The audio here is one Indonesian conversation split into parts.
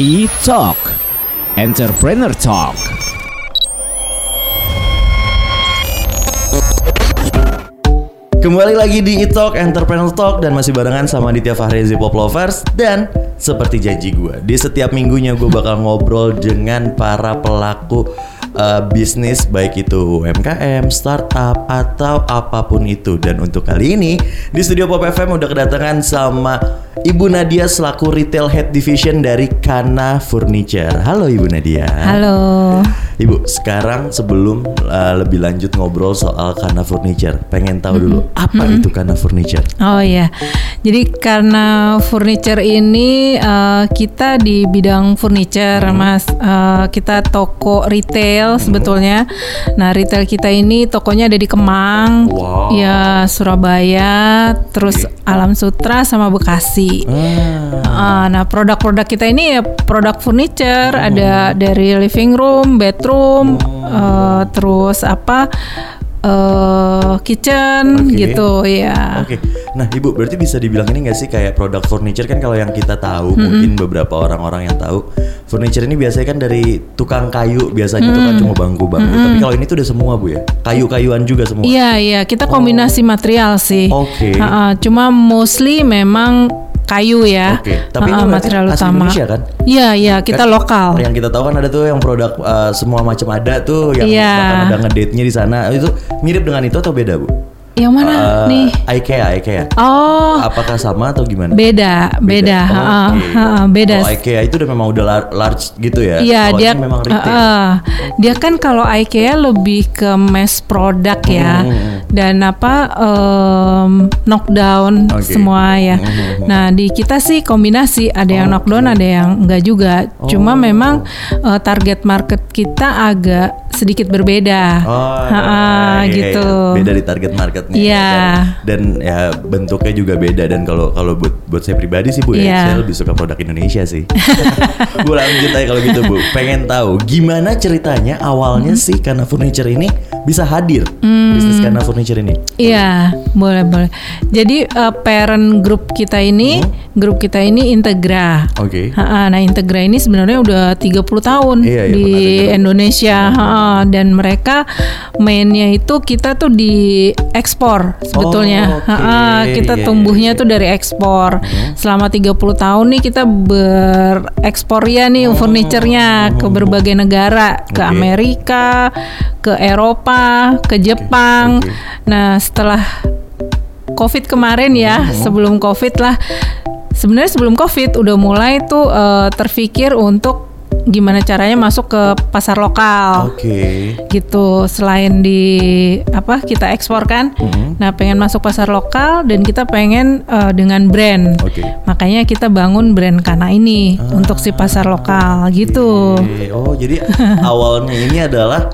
E-Talk. Entrepreneur Talk. Kembali lagi di E-Talk Entrepreneur Talk dan masih barengan sama Ditya Fahrezi Pop Lovers. Dan seperti janji gue di setiap minggunya gue bakal ngobrol dengan para pelaku uh, bisnis baik itu UMKM, startup atau apa pun itu dan untuk kali ini di studio Pop FM udah kedatangan sama Ibu Nadia selaku retail head division dari Kana Furniture. Halo Ibu Nadia. Halo. Ibu, sekarang sebelum uh, lebih lanjut ngobrol soal Kana Furniture, pengen tahu dulu apa itu Kana Furniture? Oh iya, jadi karena furniture ini uh, kita di bidang furniture, mas. Uh, kita toko retail sebetulnya. Nah retail kita ini tokonya ada di Kemang, Wow. ya Surabaya, terus Alam Sutra sama Bekasi. Ah, Uh, nah produk-produk kita ini ya produk furniture, ada dari living room, bedroom, uh, terus apa uh, kitchen Oke. gitu ya. Oke, nah ibu berarti bisa dibilang ini nggak sih kayak produk furniture kan kalau yang kita tahu mungkin beberapa orang-orang yang tahu furniture ini biasanya kan dari tukang kayu biasanya itu kan cuma bangku-bangku, tapi kalau ini tuh udah semua bu ya, kayu-kayuan juga semua. Iya iya kita kombinasi material sih. Oke. Ha-ha, cuma mostly memang kayu ya. Oke, tapi ini Ha-ha, berarti material asli utama. Indonesia kan? Iya iya kita Kan lokal. Yang kita tahu kan ada tuh yang produk uh, semua macam ada tuh yang Iya. bahkan ada ngedate-nya di sana. Itu mirip dengan itu atau beda, Bu? Yang mana Uh, nih? IKEA, IKEA. Oh Apakah sama atau gimana? beda beda. Oh, Ha-ha, oke. ha-ha, beda. IKEA itu udah memang udah lar- large gitu ya. Iya Kalau dia memang retail. uh, uh, dia kan kalau IKEA lebih ke mass product ya Hmm. dan apa um, knockdown Oke. semua ya. Hmm. Nah di kita sih kombinasi ada yang knockdown ada yang enggak juga. Oh. Cuma memang uh, target market kita agak sedikit berbeda. Oh, Ha-ha, iya, gitu. iya. Beda di target marketnya. Iya. Dan, dan ya bentuknya juga beda dan kalau kalau buat buat saya pribadi sih Bu ya, Iya. saya lebih suka produk Indonesia sih. Bu lanjut aja kalau gitu Bu. Pengen tahu gimana ceritanya awalnya Hmm. sih karena furniture ini bisa hadir bisnis karena furniture ini. Iya, boleh boleh. Jadi uh, parent group kita ini, grup kita ini Integra. Oke. Ha-ha, nah Integra ini sebenarnya udah 30 tahun Iya, iya, di. Indonesia ha-ha. dan mereka mainnya itu kita tuh di ekspor sebetulnya. Oh, oke. Ha-ha, kita Iya, tumbuhnya iya, tuh dari ekspor. Selama 30 tahun nih kita berekspor ya nih furniturnya ke berbagai negara, ke Oke. Amerika, ke Eropa, ke Jepang. oke. Nah, setelah COVID kemarin ya, sebelum COVID lah. Sebenarnya sebelum COVID udah mulai tuh eh, terfikir untuk gimana caranya masuk ke pasar lokal Oke. gitu. Selain di apa kita ekspor kan, nah pengen masuk pasar lokal dan kita pengen eh, dengan brand. Oke. Makanya kita bangun brand Kana ini untuk si pasar lokal gitu. Oke. Oh, jadi awalnya ini adalah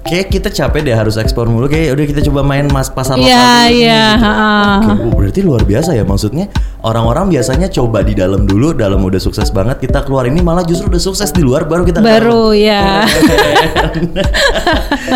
kayak kita capek deh harus ekspor mulu kayak udah kita coba main mas pasar lokal Iya dulu nih, iya. gitu. ha-ha. Oke, oh, berarti luar biasa ya maksudnya orang-orang biasanya coba di dalam dulu dalam udah sukses banget kita keluar ini malah justru udah sukses di luar baru kita Baru dalam. ya.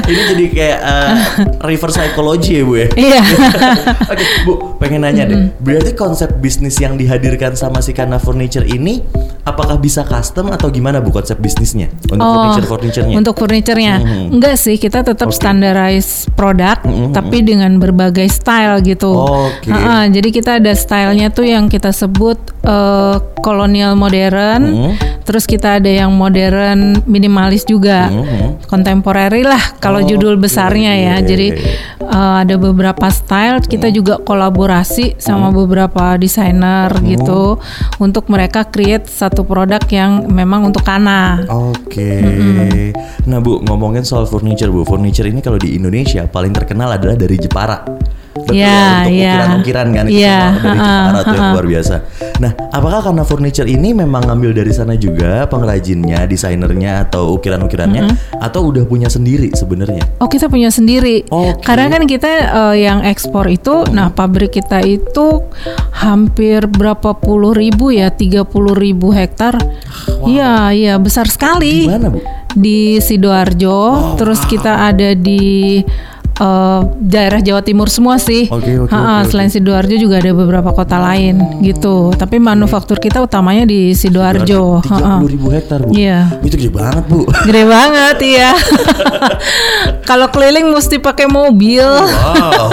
ini jadi kayak uh, reverse psychology ya bu ya Iya. Oke bu pengen nanya deh berarti konsep bisnis yang dihadirkan sama si Kana Furniture ini apakah bisa custom atau gimana bu konsep bisnisnya untuk furniture furniturenya Oh, Untuk furniturnya, Mhm. enggak sih kita tetap Oke. standarize produk, Mhm, tapi dengan berbagai style gitu. Oke. Ha-ha, jadi kita ada stylenya tuh yang kita sebut eh, kolonial modern, Mhm. terus kita ada yang modern minimalis juga, Mhm. contemporary lah kalau Oke, judul besarnya ya. iya, Jadi iya, iya. eh, ada beberapa style, kita juga kolaborasi sama beberapa desainer gitu untuk mereka create satu produk yang memang untuk Kana. Oke. Nah bu ngomongin soal furniture bu, furniture ini kalau di Indonesia paling terkenal adalah dari Jepara. Betul ya, untuk iya. ukiran-ukiran kan itu Iya, semua dari Jepara tuh yang luar biasa. Nah, apakah karena furniture ini memang ngambil dari sana juga pengrajinnya, desainernya atau ukiran-ukirannya atau udah punya sendiri sebenarnya? Oh kita punya sendiri. Oke. Karena kan kita eh, yang ekspor itu, nah pabrik kita itu hampir berapa puluh ribu ya, 30 ribu hektar. Iya, iya besar sekali. Di mana bu? Di sidoarjo. Terus kita ada di eh, daerah Jawa Timur semua sih. Oke, oke, Ha-ha, oke, oke. Selain sidoarjo juga ada beberapa kota lain gitu. Tapi manufaktur kita utamanya di sidoarjo. Tiga puluh ribu hektar bu. Iya. Itu gede banget bu. Gede banget iya. Kalau keliling mesti pakai mobil. Wow.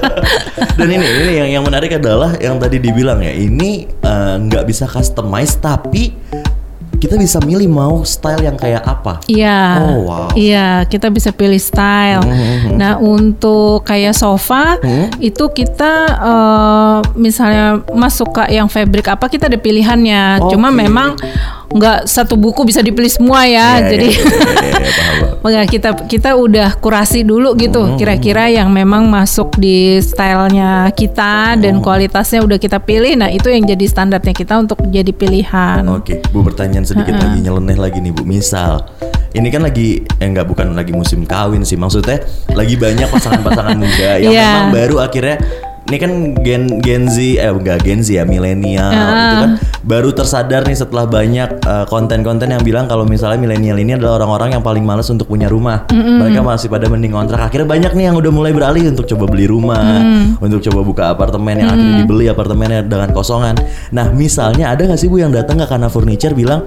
Dan ini ini yang yang menarik adalah yang tadi dibilang ya ini eh, nggak bisa customize tapi kita bisa milih mau style yang kayak apa. Iya. Oh, wow. Iya, kita bisa pilih style. Nah, untuk kayak sofa Hmm. itu kita eh, misalnya masuk ke yang fabric apa kita ada pilihannya. Cuma Oke. memang nggak satu buku bisa dipilih semua ya. Iya, Jadi iya, iya, iya. Makanya kita kita udah kurasi dulu Hmm, gitu kira-kira yang memang masuk di stylenya kita dan Hmm. kualitasnya udah kita pilih. Nah, itu yang jadi standarnya kita untuk jadi pilihan. Oke, Bu pertanyaan sedikit lagi nyeleneh lagi nih Bu. Misal ini kan lagi eh enggak bukan lagi musim kawin sih. Maksudnya lagi banyak pasangan-pasangan muda yang Iya. memang baru akhirnya ini kan gen Gen Z eh enggak Gen Z ya milenial itu kan baru tersadar nih setelah banyak eh, konten-konten yang bilang kalau misalnya milenial ini adalah orang-orang yang paling males untuk punya rumah. Mereka masih pada mending kontrak. Akhirnya banyak nih yang udah mulai beralih untuk coba beli rumah, untuk coba buka apartemen yang akhirnya dibeli apartemennya dengan kosongan. Nah, misalnya ada nggak sih Bu yang datang ke Kana Furniture bilang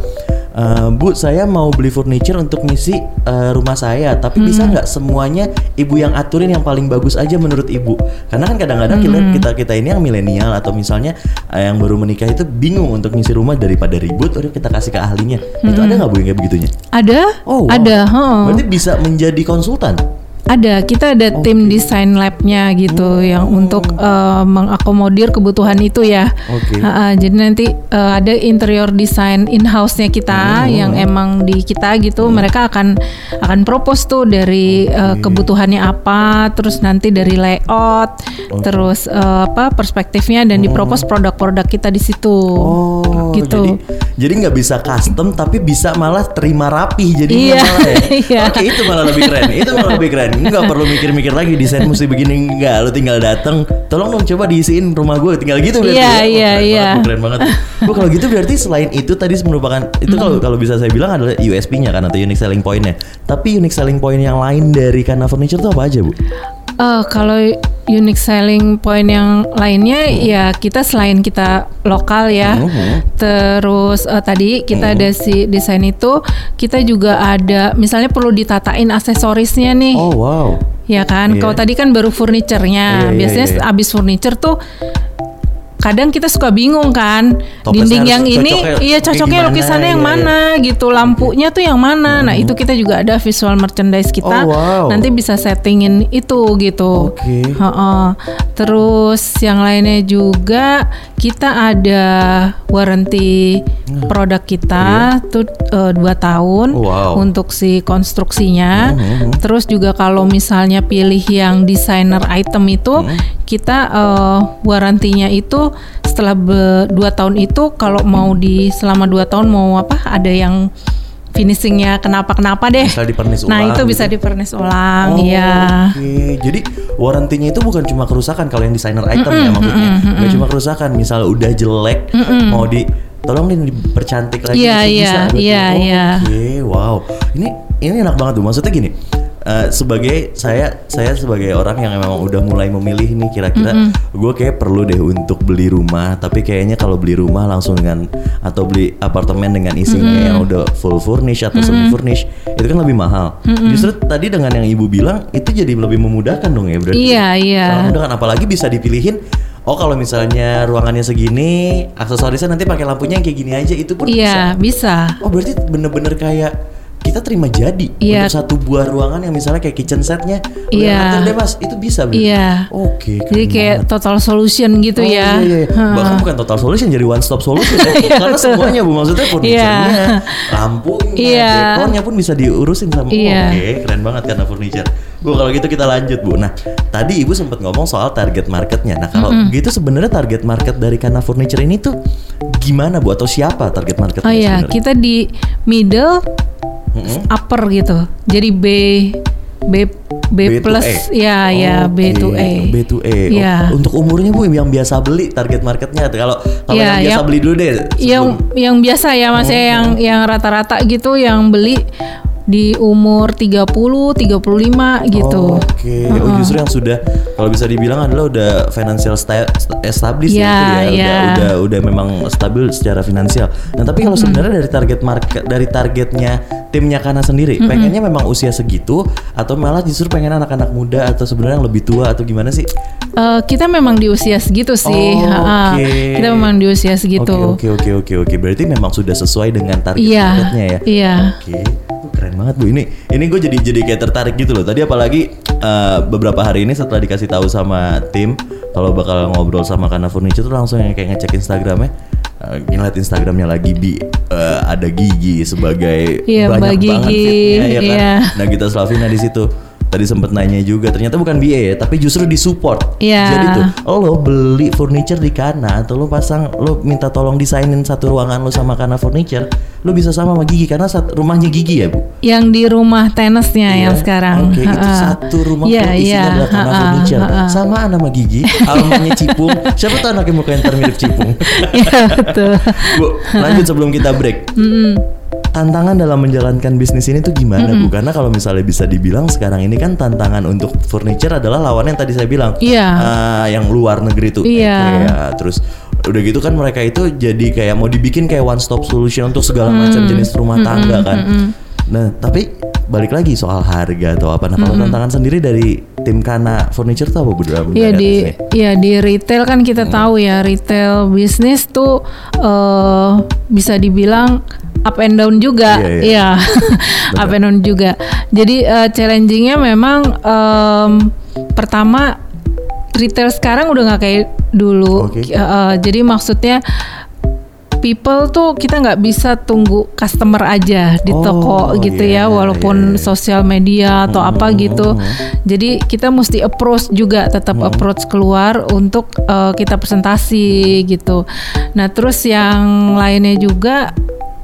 "Eh, Bu, saya mau beli furniture untuk ngisi eh, rumah saya, tapi bisa nggak semuanya ibu yang aturin yang paling bagus aja menurut ibu? Karena kan kadang-kadang kita kita kita ini yang milenial atau misalnya eh, yang baru menikah itu bingung untuk ngisi rumah daripada ribut, udah kita kasih ke ahlinya. Itu ada nggak bu yang kayak begitunya? Ada? Oh, wow. Ada, heeh. Berarti bisa menjadi konsultan. Ada, kita ada tim desain labnya gitu yang untuk eh, mengakomodir kebutuhan itu ya. Oke. Ha-ha, jadi nanti eh, ada interior design in house-nya kita yang emang di kita gitu. Mereka akan akan propose tuh dari eh, kebutuhannya apa, terus nanti dari layout, terus eh, apa perspektifnya dan dipropose produk-produk kita di situ. Oh, gitu. Jadi jadi nggak bisa custom tapi bisa malah terima rapi jadinya Iya, malah ya. iya. Oke, itu malah lebih keren. Itu malah lebih keren. Nggak perlu mikir-mikir lagi desain mesti begini nggak. Lu tinggal datang, tolong dong coba diisiin rumah gue tinggal gitu berarti. Iya, ya. Oh, iya, keren iya. Keren banget. Bu kalau gitu berarti selain itu tadi merupakan itu kalau kalau bisa saya bilang adalah USP-nya kan atau unique selling point-nya. Tapi unique selling point yang lain dari Kana Furniture itu apa aja, Bu? Eh, kalau unique selling point yang lainnya ya kita selain kita lokal ya, terus eh, tadi kita ada si desain itu kita juga ada misalnya perlu ditatain aksesorisnya nih, Oh, wow. ya kan? Iya. Kalau tadi kan baru furniturnya, Iya, iya, biasanya iya. abis furniture tuh kadang kita suka bingung kan Topesnya dinding yang ini cocoknya iya cocoknya gimana, lukisannya yang iya, iya. mana gitu lampunya tuh yang mana nah itu kita juga ada visual merchandise kita Oh, wow. nanti bisa settingin itu gitu. Heeh. terus yang lainnya juga kita ada warranty produk kita tuh eh, dua tahun Hmm. Wow. Hmm, untuk si konstruksinya terus juga kalau misalnya pilih yang designer item itu Hmm. Kita eh, warantinya itu setelah be- dua tahun itu kalau mau di selama dua tahun mau apa ada yang finishingnya kenapa kenapa deh Bisa dipernis nah ulang itu gitu. bisa dipernis ulang Oh, ya Oke, jadi warantinya itu bukan cuma kerusakan kalau yang designer item ya maksudnya. Nggak cuma kerusakan, misal udah jelek mau di tolong nih dipercantik lagi Iya, itu iya, bisa iya, Oh, iya. Oke, wow. Ini ini enak banget tuh. Maksudnya gini. Eh, sebagai saya saya sebagai orang yang memang udah mulai memilih nih kira-kira gue kayak perlu deh untuk beli rumah. Tapi kayaknya kalau beli rumah langsung dengan atau beli apartemen dengan isinya yang udah full furnish atau semi furnish itu kan lebih mahal. Justru tadi dengan yang ibu bilang itu jadi lebih memudahkan dong ya berarti. Iya, iya. Memudahkan. Apalagi bisa dipilihin oh kalau misalnya ruangannya segini aksesorisnya nanti pakai lampunya yang kayak gini aja itu pun bisa. iya bisa. Oh berarti bener-bener kayak kita terima jadi Iya. untuk satu buah ruangan yang misalnya kayak kitchen setnya udah ngatur deh mas itu bisa berarti Iya. oke jadi keren kayak banget. total solution gitu Oh, ya iya, iya. Ha. Bahkan bukan total solution jadi one stop solution ya. Iya, Karena betul. semuanya Bu maksudnya furniture-nya, Iya. lampunya, Iya. dekornya pun bisa diurusin sama Iya. Oke, keren banget karena furniture. Bu kalau gitu kita lanjut Bu. Nah, tadi Ibu sempat ngomong soal target marketnya. Nah, kalau gitu sebenarnya target market dari karena furniture ini tuh gimana Bu atau siapa target marketnya oh iya sebenarnya? kita di middle upper gitu jadi B B B, B to plus E. ya ya B to E B to E. Oh, Iya. untuk umurnya Bu yang biasa beli target marketnya kalau kalau Iya, yang biasa yang- beli dulu deh. yang sebelum- yang biasa ya mas ya yang yang rata-rata gitu yang beli di umur 30, 35 gitu. Oke, oh, justru yang sudah kalau bisa dibilang adalah udah financial sta- sta- established Iya, ya, itu ya, iya. udah udah udah memang stabil secara finansial. Nah, tapi kalau sebenarnya dari target market dari targetnya timnya Kana sendiri, pengennya memang usia segitu atau malah justru pengen anak-anak muda atau sebenarnya yang lebih tua atau gimana sih? Eh, kita memang di usia segitu sih. Oh, oke. Kita memang di usia segitu. Oke, oke, oke, oke. Berarti memang sudah sesuai dengan target Iya, marketnya ya. iya. Oke, Keren banget bu. Ini ini gue jadi jadi kayak tertarik gitu loh. Tadi apalagi eh, beberapa hari ini setelah dikasih tahu sama tim kalau bakal ngobrol sama Kana Furniture tuh langsung yang kayak ngecek Instagramnya. Uh, ngeliat Instagramnya lagi bi eh, ada Gigi sebagai Iya, banyak Mbak banget Gigi, fitnya ya kan. iya. Nagita Slavina di situ. Tadi sempet nanya juga, ternyata bukan BA ya, tapi justru disupport. Iya. Jadi tuh, lo beli furniture di Kana atau lo pasang, lo minta tolong desainin satu ruangan lo sama Kana Furniture, lo bisa sama sama Gigi karena sat- rumahnya Gigi ya bu. Yang di rumah tenisnya Iya. yang sekarang. Oke, itu Ha-ha. satu rumah full isinya iya. adalah Kana Ha-ha, Furniture. ha-ha. Samaan sama Gigi, almarhumnya Cipung. Siapa tahu anaknya mukanya ntar mirip Cipung. Iya betul. Bu, lanjut sebelum kita break. Tantangan dalam menjalankan bisnis ini tuh gimana Bu? Karena kalau misalnya bisa dibilang sekarang ini kan tantangan untuk furniture adalah lawan yang tadi saya bilang. Iya. Eh, yang luar negeri tuh. Iya. IKEA. Terus udah gitu kan mereka itu jadi kayak mau dibikin kayak one stop solution untuk segala macam jenis rumah tangga kan. Nah, tapi balik lagi soal harga atau apa. Nah, kalau tantangan sendiri dari tim Kana Furniture tuh apa Bu? dalam Iya menjaga di ya di retail kan kita tahu ya retail bisnis tuh eh bisa dibilang up and down juga, Iya, iya. iya up and down juga. Jadi eh, challengingnya memang em, pertama retail sekarang udah nggak kayak dulu. Oke. Eh, eh, jadi maksudnya people tuh kita nggak bisa tunggu customer aja di Oh, toko gitu iya, ya walaupun iya, iya. sosial media atau apa gitu. Jadi kita mesti approach juga tetap approach keluar untuk eh, kita presentasi gitu. Nah, terus yang lainnya juga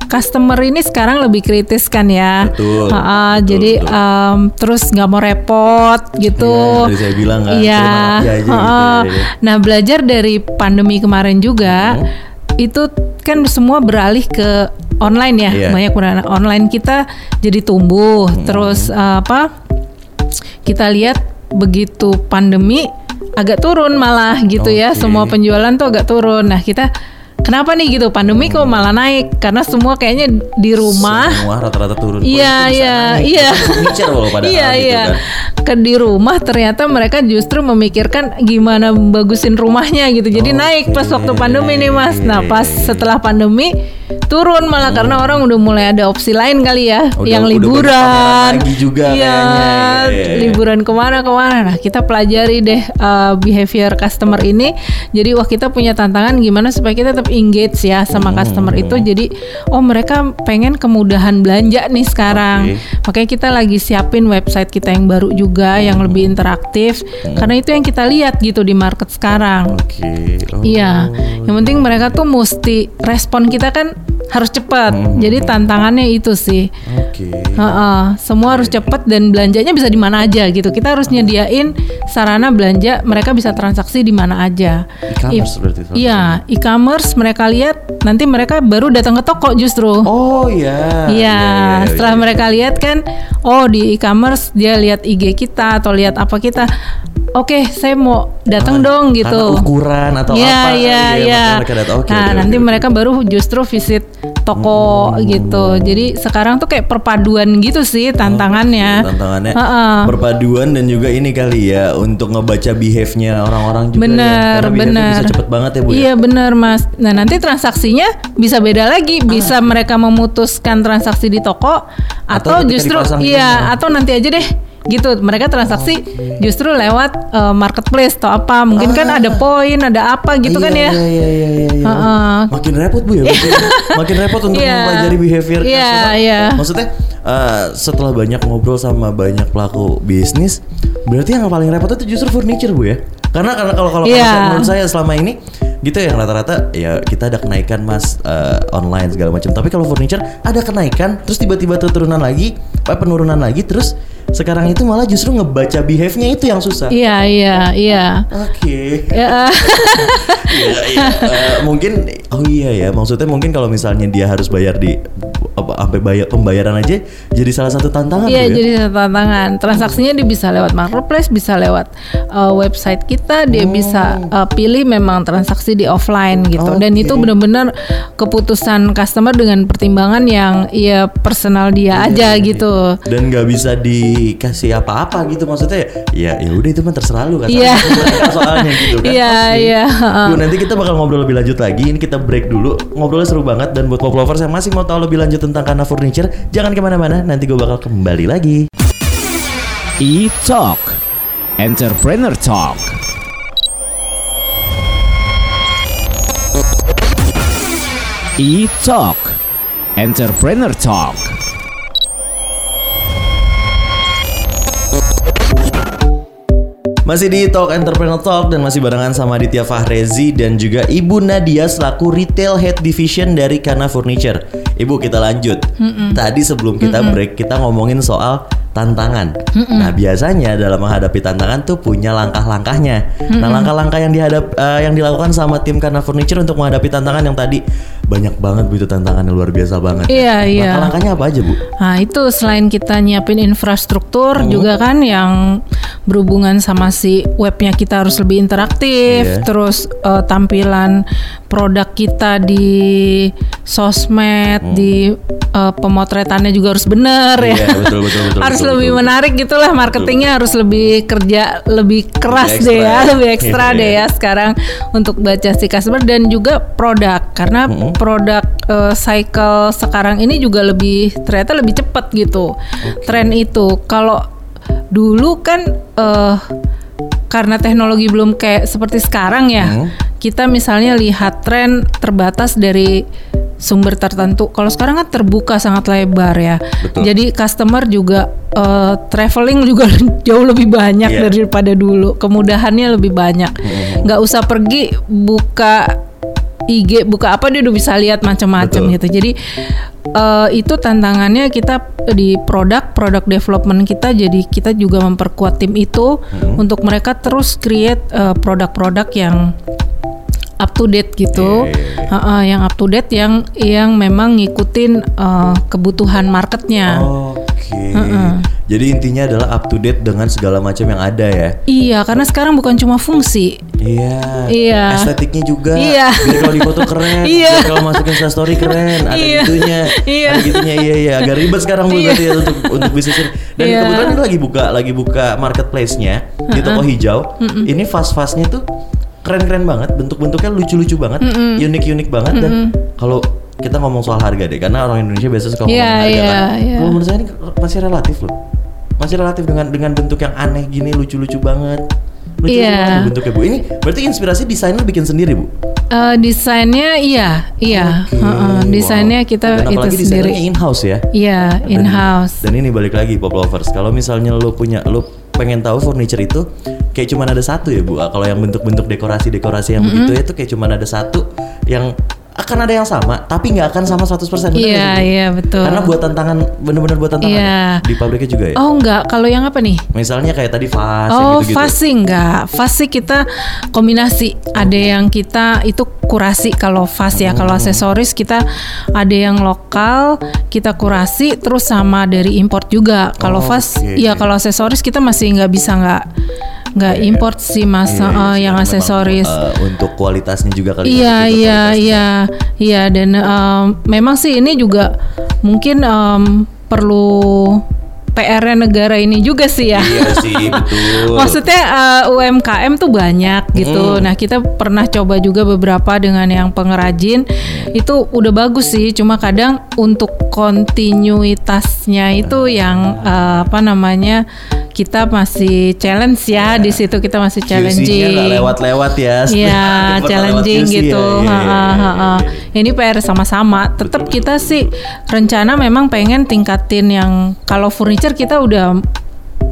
customer ini sekarang lebih kritis kan ya. Betul, Ha-ha, betul, jadi betul. em, terus nggak mau repot gitu. Iya, saya bilang kan, Iya. gitu, iya, iya. Nah, belajar dari pandemi kemarin juga itu kan semua beralih ke online ya. Iya. Banyak beralih online kita jadi tumbuh. Terus eh, apa? Kita lihat begitu pandemi agak turun malah gitu ya. Oke. Semua penjualan tuh agak turun. Nah, kita Kenapa nih gitu? Pandemi kok malah naik? Karena semua kayaknya di rumah Semua rata-rata turun. Iya iya iya. Loh Iya gitu iya. kan. Ke di rumah ternyata mereka justru memikirkan gimana bagusin rumahnya gitu. Jadi Oke. naik pas waktu pandemi nih Mas. Nah pas setelah pandemi turun malah karena orang udah mulai ada opsi lain kali ya, Hmm. Udah- yang udah liburan. pameran lagi juga Iya, kayaknya. Iya. liburan ke mana ke mana. Nah kita pelajari deh uh, behavior customer ini. Jadi wah kita punya tantangan gimana supaya kita tetap engage ya sama Hmm. customer itu. Jadi oh mereka pengen kemudahan belanja nih sekarang. Oke. Makanya kita lagi siapin website kita yang baru juga yang Hmm. lebih interaktif. Karena itu yang kita lihat gitu di market sekarang. Oke. Oh. Iya, yang penting mereka tuh mesti respon kita kan harus cepat. Hmm. Jadi tantangannya itu sih. Oke. Heeh, semua harus cepat dan belanjanya bisa di mana aja gitu. Kita harus nyediain sarana belanja mereka bisa transaksi di mana aja. E-commerce berarti Iya, e-commerce mereka lihat nanti mereka baru datang ke toko justru. Oh iya. Iya, setelah mereka lihat kan, oh di e-commerce dia lihat IG kita atau lihat apa kita. Oke, saya mau datang dong gitu. Ukuran atau Iya, apa? iya, iya. Oke, nah, oke, nanti oke. mereka baru justru visit toko gitu. Jadi sekarang tuh kayak perpaduan gitu sih tantangannya. tantangannya Heeh. perpaduan dan juga ini kali ya untuk ngebaca behave-nya orang-orang juga ya. Bener, behave-nya bener. bisa cepet banget ya Bu ya. Iya bener mas. Nah nanti transaksinya bisa beda lagi. Bisa mereka memutuskan transaksi di toko Atau atau, justru iya atau nanti aja deh gitu. Mereka transaksi justru lewat eh, marketplace atau apa. Mungkin kan ada poin, ada apa gitu Iya, kan ya. Iya iya iya iya. iya. Heeh. Makin repot Bu ya. berarti. Makin repot untuk Iya. mempelajari behavior Iya, customer. iya. Maksudnya eh, setelah banyak ngobrol sama banyak pelaku bisnis, berarti yang paling repot itu justru furniture Bu ya. Karena karena kalau kalau Iya. kalau menurut saya selama ini gitu ya rata-rata ya kita ada kenaikan mas eh, online segala macam. Tapi kalau furniture ada kenaikan, terus tiba-tiba turunan lagi, apa penurunan lagi, terus sekarang itu malah justru ngebaca behave-nya itu yang susah. Iya iya iya. Oke. Ya, Iya, iya. Eh, mungkin oh iya ya maksudnya mungkin kalau misalnya dia harus bayar di apa sampai bayar pembayaran aja jadi salah satu tantangan Iya ya. jadi tantangan. Transaksinya dia bisa lewat marketplace, bisa lewat uh, website kita, dia bisa uh, pilih memang transaksi di offline gitu. Dan Oke. itu benar-benar keputusan customer dengan pertimbangan yang ya personal dia aja gitu. dan nggak bisa dikasih apa-apa gitu maksudnya ya ya udah itu mah terserah lu kan Iya. soalnya gitu kan Iya Oke. iya. Bu, nanti kita bakal ngobrol lebih lanjut lagi. Ini kita break dulu. Ngobrolnya seru banget dan buat pop lovers yang masih mau tahu lebih lanjut tentang Kana Furniture, jangan ke mana-mana. Nanti gue bakal kembali lagi. E-Talk Entrepreneur Talk E-Talk Entrepreneur Talk Masih di Talk Entrepreneur Talk dan masih barengan sama Aditya Fahrezi dan juga Ibu Nadia selaku Retail Head Division dari Kana Furniture. Ibu kita lanjut. Tadi sebelum kita break kita ngomongin soal tantangan. Nah biasanya dalam menghadapi tantangan tuh punya langkah-langkahnya. Nah langkah-langkah yang dihadap eh, yang dilakukan sama tim Kana Furniture untuk menghadapi tantangan yang tadi banyak banget bu itu tantangannya luar biasa banget. Iya, iya. Langkah-langkahnya apa aja bu? Nah itu selain kita nyiapin infrastruktur juga kan yang berhubungan sama si webnya kita harus lebih interaktif, Iya. terus eh, tampilan produk kita di sosmed, di eh, pemotretannya juga harus bener ya. Iya, betul, betul, betul, harus betul, lebih betul, menarik gitulah marketingnya harus lebih kerja lebih keras Lebih deh ya, ekstra. lebih ekstra Iya, deh iya. ya sekarang untuk baca si customer dan juga produk karena produk eh, cycle sekarang ini juga lebih ternyata lebih cepat gitu tren itu. Kalau dulu kan eh karena teknologi belum kayak seperti sekarang ya Hmm. kita misalnya lihat tren terbatas dari sumber tertentu. Kalau sekarang kan terbuka sangat lebar ya. Betul. jadi customer juga eh, traveling juga jauh lebih banyak Iya. daripada dulu. Kemudahannya lebih banyak. Nggak usah pergi buka IG buka apa dia udah bisa lihat macam-macam gitu. Jadi eh, itu tantangannya kita di produk produk development kita jadi kita juga memperkuat tim itu untuk mereka terus create eh, produk-produk yang up to date gitu. Iya, iya. Heeh, yang up to date yang yang memang ngikutin eh, kebutuhan marketnya. Oke. Jadi intinya adalah up to date dengan segala macam yang ada ya. iya karena sekarang bukan cuma fungsi Iya. Iya. Estetiknya juga. Iya. Biar kalau difoto keren. Iya. Biar kalau masukin Insta story keren. Ada Iya. gitunya. Iya. Ada gitunya. Iya iya. Agak ribet sekarang bu berarti ya untuk untuk bisnis ini. Dan Iya. kebetulan ini lagi buka lagi buka marketplace-nya di toko hijau. Ini fast-fastnya tuh keren-keren banget. Bentuk-bentuknya lucu-lucu banget. Unik-unik banget dan kalau kita ngomong soal harga deh karena orang Indonesia biasa suka ngomong Iya, harga iya, kan. iya. Kalau menurut saya ini masih relatif loh. Masih relatif dengan dengan bentuk yang aneh gini lucu-lucu banget. Lucu Iya. banget bentuknya Bu. Ini berarti inspirasi desainer bikin sendiri Bu. Eh, desainnya iya iya Oke, Heeh, desainnya wow. kita Dan itu sendiri in house ya. iya in house Dan ini balik lagi pop lovers. Kalau misalnya lu punya lu pengen tahu furniture itu kayak cuman ada satu ya Bu. Kalau yang bentuk-bentuk dekorasi-dekorasi yang begitu itu kayak cuman ada satu yang akan ada yang sama tapi nggak akan sama 100% bener nggak iya iya betul Karena buatan tangan bener-bener buatan tangan Iya. ya? di pabriknya juga ya. oh enggak kalau yang apa nih Misalnya kayak tadi yang Oh, gitu-gitu. fast sih enggak. Fast sih kita kombinasi. Ada yang kita itu kurasi kalau fast ya. Kalau aksesoris kita ada yang lokal, kita kurasi terus sama dari import juga. Kalau Oh, fast oke. ya kalau aksesoris kita masih nggak bisa nggak nggak import sih Mas Iya, eh, iya sih, yang karena aksesoris. memang, eh, untuk kualitasnya juga kali. Iya untuk iya iya iya dan em, memang sih ini juga mungkin em, perlu PR negara ini juga sih ya. Iya sih betul. Maksudnya uh, UMKM tuh banyak gitu. Nah kita pernah coba juga beberapa dengan yang pengrajin itu udah bagus sih. Cuma kadang untuk kontinuitasnya itu yang uh, apa namanya kita masih challenge ya di situ kita masih challenging. lewat-lewat ya. Iya, lewat challenging ya, gitu. iya, iya, Ha, iya, ha, iya, ha. iya. Ini PR sama-sama. Tetap kita sih rencana memang pengen tingkatin yang kalau furniture kita udah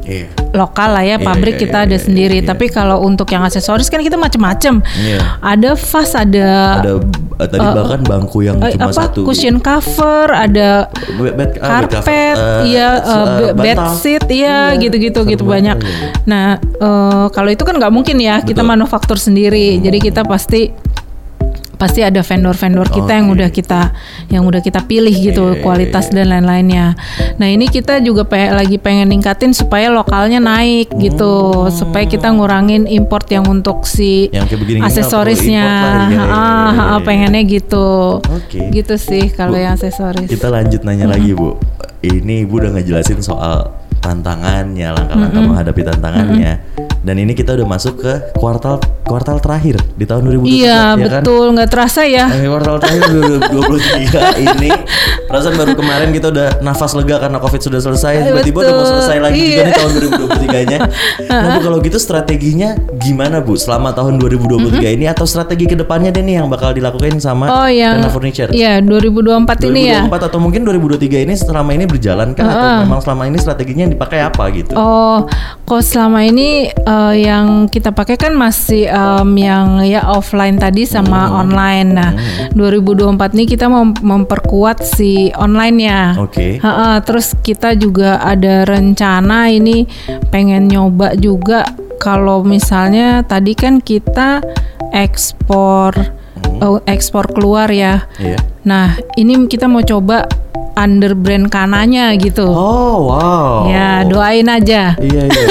Iya. lokal lah ya Iya, pabrik iya, kita iya, ada iya, sendiri iya. tapi kalau untuk yang aksesoris kan kita macem-macem Iya. ada vas ada Ada eh, tadi bahkan bangku yang eh, cuma apa satu. cushion cover ada Bed- bed- ah, bed karpet iya eh, eh, be- bed sheet iya Iya, gitu-gitu gitu banyak iya, nah eh, kalau itu kan nggak mungkin ya kita Betul. manufaktur sendiri jadi kita pasti pasti ada vendor-vendor kita yang Oke. udah kita yang udah kita pilih gitu Iya, iya, kualitas dan lain-lainnya. Nah ini kita juga pe- lagi pengen ningkatin supaya lokalnya naik gitu, Hmm. supaya kita ngurangin import yang untuk si Yang aksesorisnya. iya, iya, iya, ha, iya. pengennya gitu. Oke. Gitu sih kalau yang aksesoris. Kita lanjut nanya lagi bu. Ini ibu udah ngejelasin soal tantangannya, langkah-langkah menghadapi tantangannya. Dan ini kita udah masuk ke kuartal kuartal terakhir di tahun 2023 Iya ya kan? betul, nggak terasa ya. Eh, kuartal terakhir 2023 ini. Perasaan baru kemarin kita udah nafas lega karena covid sudah selesai. Tiba-tiba udah mau selesai lagi juga iya. nih tahun 2023 nya nah bu kalau gitu strateginya gimana bu? Selama tahun 2023 ini atau strategi ke depannya deh nih yang bakal dilakukan sama. Oh yang Furniture? Iya 2024 ini ya. 2024 atau mungkin 2023 ini selama ini berjalan kan atau memang selama ini strateginya yang dipakai apa gitu? Oh, kok selama ini eh, yang kita pakai kan masih em, yang ya offline tadi sama Hmm. online. Nah, 2024 ini kita mau memperkuat si online-nya. Oke. Ha-ha, terus kita juga ada rencana ini pengen nyoba juga kalau misalnya tadi kan kita ekspor oh, ekspor keluar ya. Iya. Nah, ini kita mau coba under brand kananya gitu. Oh wow. Ya, doain aja. Iya iya.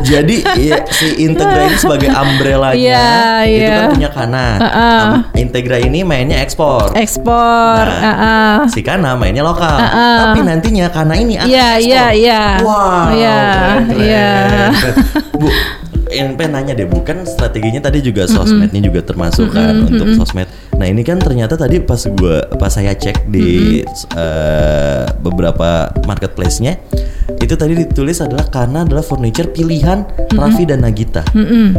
Jadi iya, si Integra ini sebagai umbrella-nya Iya, itu iya. kan punya Kana. Heeh. Am- Integra ini mainnya ekspor. Ekspor. Nah, heeh. Si Kana mainnya lokal. Heeh. Tapi nantinya Kana ini akan Iya, ekspor. iya, iya. Wow. Iya, keren, keren. iya. Bu, NP nanya deh, bukan strateginya tadi juga sosmednya juga termasuk kan untuk sosmed. Nah ini kan ternyata tadi pas gua pas saya cek di eh, beberapa marketplace-nya itu tadi ditulis adalah karena adalah furniture pilihan Raffi dan Nagita.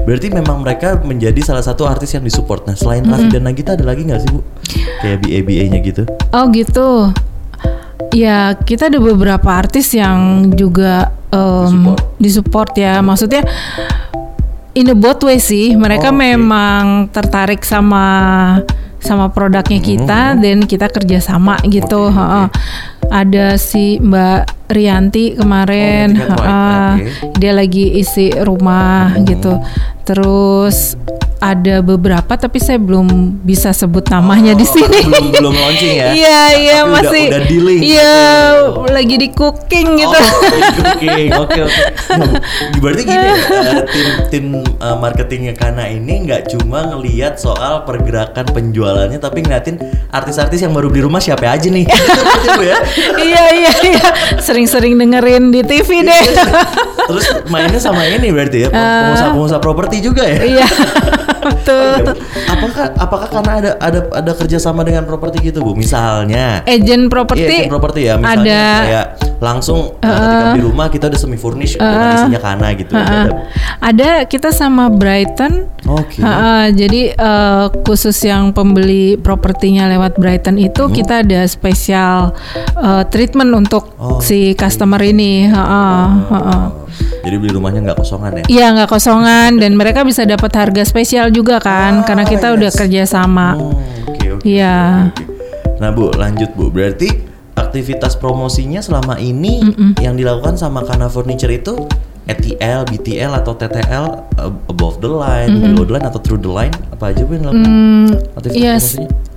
Berarti memang mereka menjadi salah satu artis yang disupport. Nah selain Raffi dan Nagita ada lagi nggak sih bu? Kayak BA-BA-nya gitu? Oh gitu. Ya kita ada beberapa artis yang juga em, disupport ya. Maksudnya in a both way sih. Mereka Oh, oke. memang tertarik sama sama produknya kita dan kita kerjasama gitu. Hmm. Oke, heeh. Ada si Mbak Rianti kemarin, Oh, heeh. oke. Hmm. dia lagi isi rumah gitu. Terus ada beberapa tapi saya belum bisa sebut namanya di Oh, sini. belum belum launching ya? Iya iya Tapi udah- masih udah dealing. Iya lagi di cooking gitu. Oh, oke, oke, oke. Berarti gini, eh, tim tim eh, marketingnya Kana ini nggak cuma ngelihat soal pergerakan penjualannya, tapi ngeliatin artis-artis yang baru beli rumah siapa aja nih. Bu, ya. iya iya iya sering-sering dengerin di TV deh. Terus mainnya sama ini berarti ya, pengusaha-pengusaha properti juga ya. Iya betul. Apakah apakah karena ada ada ada kerjasama dengan properti gitu bu? Misalnya. Agent Iya, properti agent properti ya. Misalnya ada kayak langsung uh, ketika beli rumah kita udah semi furnish dengan isinya kana gitu. Ada, Uh, Bu. ada kita sama Brighton. Oke. Uh, jadi uh, khusus yang pembeli propertinya lewat Brighton itu Hmm. kita ada spesial uh, treatment untuk Oh, si customer ini. Uh, uh, uh, uh. Jadi beli rumahnya nggak kosongan ya? Iya nggak kosongan dan mereka bisa dapat harga spesial juga kan karena kita udah kerja sama. Oh, Oke oke. Iya. oke. Nah bu, lanjut bu. Berarti aktivitas promosinya selama ini yang dilakukan sama Kana Furniture itu ETL, BTL atau TTL uh, above the line, below the line atau through the line apa aja yang dilakukan? aktivitas Iya,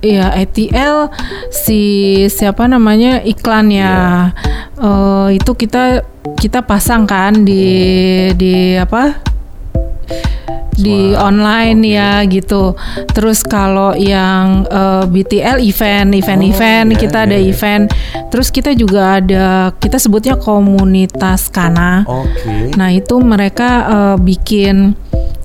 iya ETL si siapa namanya iklan ya. Eh, itu kita kita pasang kan di di apa? Di online ya gitu. Terus kalau yang eh, BTL event, event-event iya, kita iya, ada iya. event. Terus kita juga ada kita sebutnya komunitas Kana. Oke. Nah itu mereka eh, bikin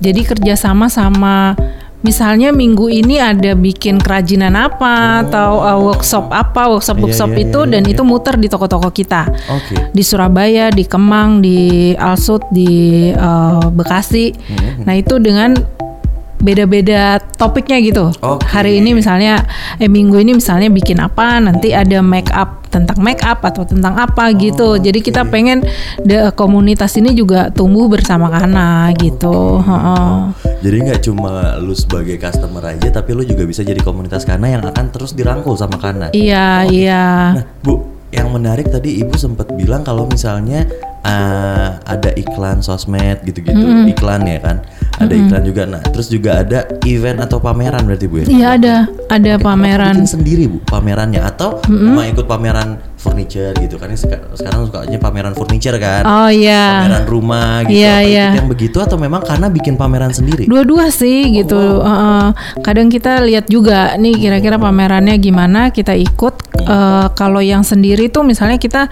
jadi kerjasama sama misalnya minggu ini ada bikin kerajinan apa atau uh, workshop apa workshop workshop Oh. Iya, iya, itu iya, dan iya. itu muter di toko-toko kita Oke. di Surabaya di Kemang di Alsut di uh, Bekasi Hmm. nah itu dengan beda-beda topiknya gitu Oke. hari ini misalnya eh minggu ini misalnya bikin apa nanti ada make up tentang make up atau tentang apa gitu Oh, jadi kita pengen de- komunitas ini juga tumbuh bersama Kana gitu Heeh. Jadi nggak cuma lu sebagai customer aja, tapi lu juga bisa jadi komunitas Kana yang akan terus dirangkul sama Kana. iya iya Nah, Bu, yang menarik tadi Ibu sempat bilang kalau misalnya uh, ada iklan sosmed gitu-gitu, iklan ya kan. Ada iklan juga. Nah, terus juga ada event atau pameran berarti Bu ya? Iya ada, ada Oke, pameran. Bikin sendiri Bu pamerannya atau emang ikut pameran furniture gitu kan? Sekarang sukanya pameran furniture kan? Oh iya. Pameran rumah gitu. Iya, Apa iya. yang begitu atau memang karena bikin pameran sendiri? Dua-dua sih gitu. Heeh. kadang kita lihat juga nih kira-kira pamerannya gimana kita ikut. Eh, kalau yang sendiri tuh misalnya kita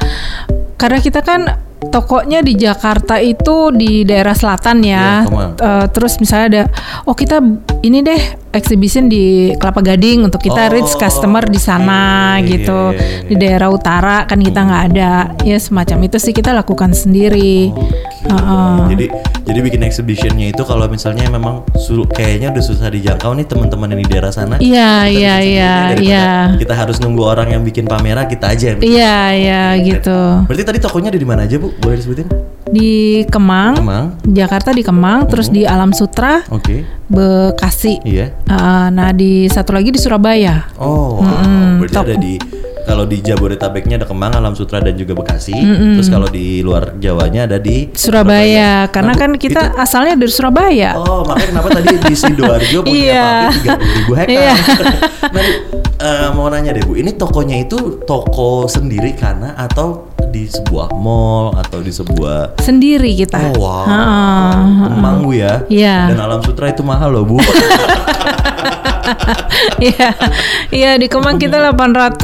karena kita kan tokonya di Jakarta itu di daerah selatan ya. Iya, Kemang. Eh, terus misalnya ada oh kita ini deh exhibition di Kelapa Gading untuk kita Oh, reach customer di sana oke. gitu. Di daerah utara kan kita nggak ada. Ya semacam itu sih kita lakukan sendiri. Heeh. Jadi jadi bikin exhibitionnya itu kalau misalnya memang kayaknya udah susah dijangkau nih teman-teman yang di daerah sana. Iya, iya, iya, iya. Kita harus nunggu orang yang bikin pameran kita aja bikin. Iya, iya gitu. Berarti tadi tokonya ada di mana aja Bu? Boleh disebutin? Di Kemang, Kemang. Jakarta di Kemang, terus di Alam Sutra, Oke. Bekasi. Iya. Uh, nah di satu lagi di Surabaya. Oh, berarti ada di kalau di Jabodetabeknya ada Kemang, Alam Sutra dan juga Bekasi. Terus kalau di luar Jawanya ada di Surabaya, karena Nah, kan kita asalnya dari Surabaya. Oh, makanya kenapa tadi di Sidoarjo punya Iya. pabrik 30 ribu hektar. Iya. nah, Bu, eh, mau nanya deh Bu, ini tokonya itu toko sendiri karena atau di sebuah mall atau di sebuah Sendiri kita. Oh wow. Kemang Bu ya. Iya. Dan Alam Sutra itu mahal loh Bu. Iya, iya di Kemang kita 800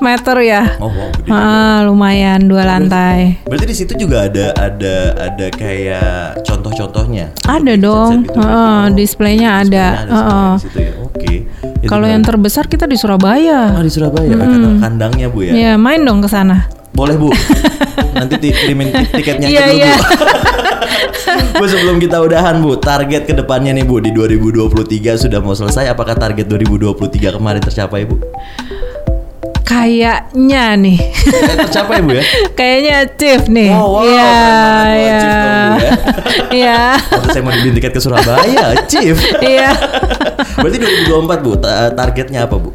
meter ya. oh wow, gede. Ah, lumayan dua lantai. Berarti di situ juga ada ada ada kayak contoh-contohnya. Ada dong, gitu. Heeh, Oh, displaynya ada. displaynya ada Heeh. di situ ya. Oke. Itu Kalau yang terbesar kita di Ah, Surabaya. di Surabaya kan kandangnya Bu ya. Iya, main dong ke sana. Boleh Bu. Nanti ti- kirimin ti- tiketnya Iya, aja dulu iya. Bu. Sebelum kita udahan Bu, target ke depannya nih Bu di 2023 sudah mau selesai. Apakah target 2023 kemarin tercapai Bu? Kayaknya nih. Tercapai Bu ya? Kayaknya achieve nih. Oh, wow, Iya, banget. iya. Ya. Iya. Waktu saya mau dibeli tiket ke Surabaya, Chief. Iya. Berarti 2024 Bu, ta- targetnya apa Bu?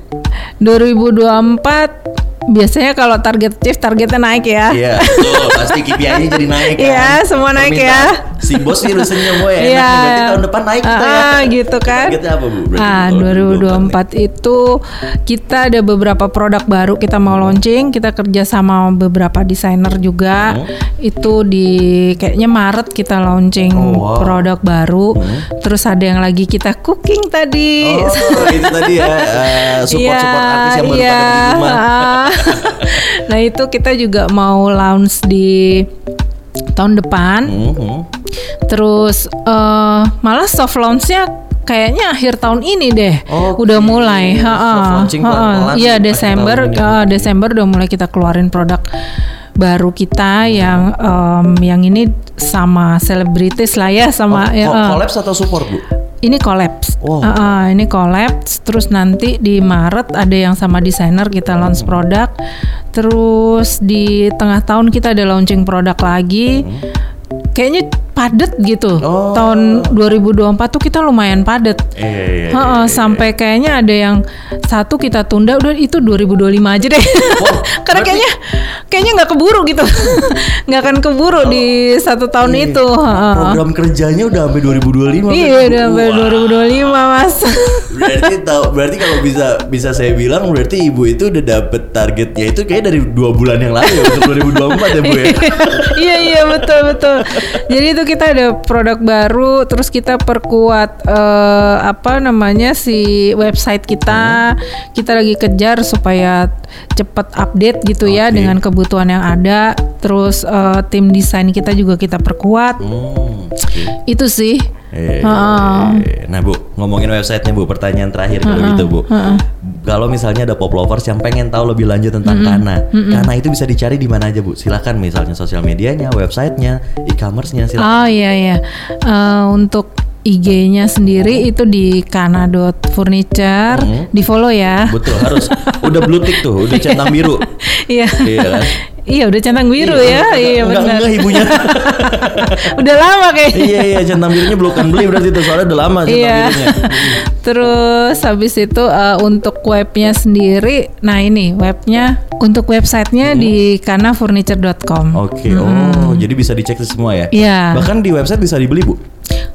2024 biasanya kalau target achieve targetnya naik ya. Iya, betul. Pasti KPI-nya jadi naik kan. Iya, semua naik Permintaan Si bos sih udah senyum gue ya. Iya. nih. Berarti tahun depan naik kita ya. Ah, gitu kan. Targetnya apa Bu? Berarti Ah, kalau 2024 itu kita ada beberapa produk baru kita mau launching, kita kerja sama beberapa desainer juga. Hmm. Itu di kayaknya Maret kita launching Oh, wow. produk baru. Terus ada yang lagi kita cooking tadi. Oh, itu tadi ya support-support Iya, artis yang baru iya. pada di rumah. Ah. nah itu kita juga mau launch di tahun depan. Mhm. Terus eh malah soft launchnya kayaknya akhir tahun ini deh. Oke. Udah mulai. Iya Desember, ah, Desember udah mulai kita keluarin produk baru kita yang em, yang ini sama selebritis lah ya sama ya, Oh, eh. collabs atau support Bu? Ini collapse. Oh. ini collapse. Terus nanti di Maret ada yang sama desainer kita launch produk. Terus di tengah tahun kita ada launching produk lagi. Kayaknya padet gitu. Oh. Tahun 2024 tuh kita lumayan padet. Iya, iya, iya, Heeh, iya. sampai kayaknya ada yang satu kita tunda udah itu 2025 aja deh. Wow, Karena berarti- kayaknya kayaknya nggak keburu gitu. nggak akan keburu di satu tahun Iya. itu. Program kerjanya udah sampai 2025. Iya berarti. udah sampai Wah. 2025 mas. Berarti tahu berarti kalau bisa bisa saya bilang berarti ibu itu udah dapet targetnya itu kayak dari dua bulan yang lalu ya untuk 2024 ya bu ya. iya iya betul betul. Jadi itu kita ada produk baru, terus kita perkuat eh, apa namanya si website kita. Kita lagi kejar supaya cepat update gitu ya Oke. dengan kebutuhan yang ada. Terus eh, tim desain kita juga kita perkuat. Hmm, oke. Itu sih. Eh. Nah bu, ngomongin websitenya bu, pertanyaan terakhir kalau gitu bu. Kalau misalnya ada pop lovers yang pengen tahu lebih lanjut tentang Kana, Kana itu bisa dicari di mana aja bu? Silakan misalnya sosial medianya, websitenya, e-commerce-nya, silakan. Oh iya iya. Eh, untuk IG-nya sendiri itu di kana.furniture, di follow ya. Betul harus. Udah blue tick tuh, udah centang biru. Iya. Iya kan? Iya udah centang biru Iya, ya. enggak, Iya enggak, benar. enggak ibunya. udah lama kayaknya. iya iya centang birunya belum kan beli berarti itu soalnya udah lama centang Iya. birunya. Terus habis itu eh, untuk webnya sendiri, nah ini webnya untuk websitenya di kanafurniture.com. Oke, oh jadi bisa dicek semua ya? Iya. Bahkan di website bisa dibeli bu?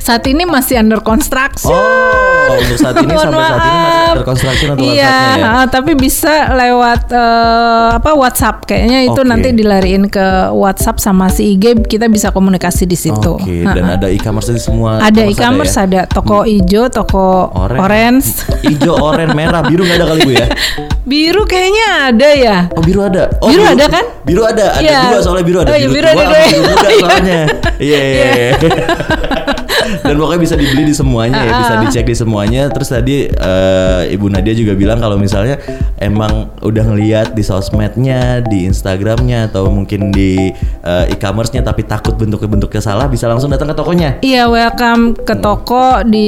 Saat ini masih under construction. Oh, untuk saat ini sampai saat ini masih maaf. under construction untuk Iya, ya. ah, tapi bisa lewat eh, apa WhatsApp kayaknya itu Oke. nanti dilariin ke WhatsApp sama si IG kita bisa komunikasi di situ. Oke, Ah, dan ah. ada e-commerce di semua. ada e-commerce e-commerce ya? ada toko hijau, toko Oren. orange. Hijau, oranye, merah, biru nggak ada kali bu ya? Biru kayaknya ada ya. Oh biru ada. Oh, Biru ada kan? Biru ada. Ada Iya. dua soalnya biru ada. Oh, iya, biru tua ada dua. Biru muda Iya. soalnya. Iya iya. iya. Dan pokoknya bisa dibeli di semuanya ya, Ah, bisa dicek di semuanya. Terus tadi eh, Ibu Nadia juga bilang kalau misalnya emang udah ngeliat di sosmednya, di Instagramnya atau mungkin di eh, e-commerce-nya tapi takut bentuknya-bentuknya salah, bisa langsung datang ke tokonya. Iya, welcome ke toko di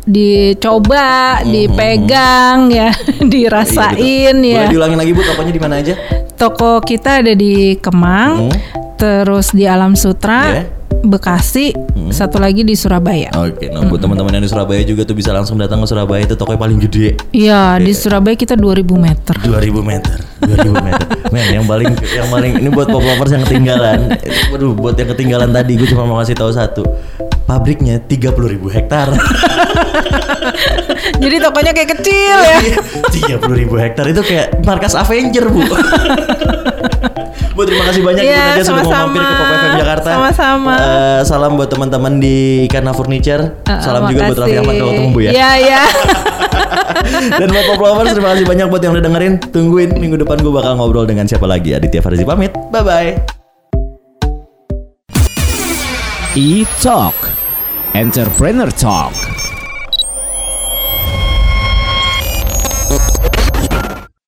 dicoba, dipegang ya, dirasain Hmm. Iya, betul. ya. Boleh diulangin lagi Bu tokonya di mana aja? Toko kita ada di Kemang, Hmm. terus di Alam Sutra, Iya. Bekasi, satu lagi di Surabaya. Oke, nah buat teman-teman yang di Surabaya juga tuh bisa langsung datang ke Surabaya itu tokonya paling gede. Iya, di Surabaya kita 2000 meter. 2000 meter 2000 meter Men yang paling yang paling ini buat pop lovers yang ketinggalan Waduh buat yang ketinggalan tadi gue cuma mau kasih tahu satu Pabriknya 30.000 ribu hektar Jadi tokonya kayak kecil Iya. ya. 30.000 ribu hektar itu kayak markas Avenger bu Bu terima kasih banyak Iya, Ibu Nadia sudah mau mampir ke Pop FM Jakarta. Sama-sama. Eh, Salam buat teman-teman di Karna Furniture. Eh, Salam juga buat Raffi. Ahmad kalau ketemu Bu ya. Iya, iya. Dan buat Pop Lovers terima kasih banyak buat yang udah dengerin. Tungguin minggu depan gue bakal ngobrol dengan siapa lagi. Aditya Farzi pamit. Bye-bye. E-Talk. Entrepreneur Talk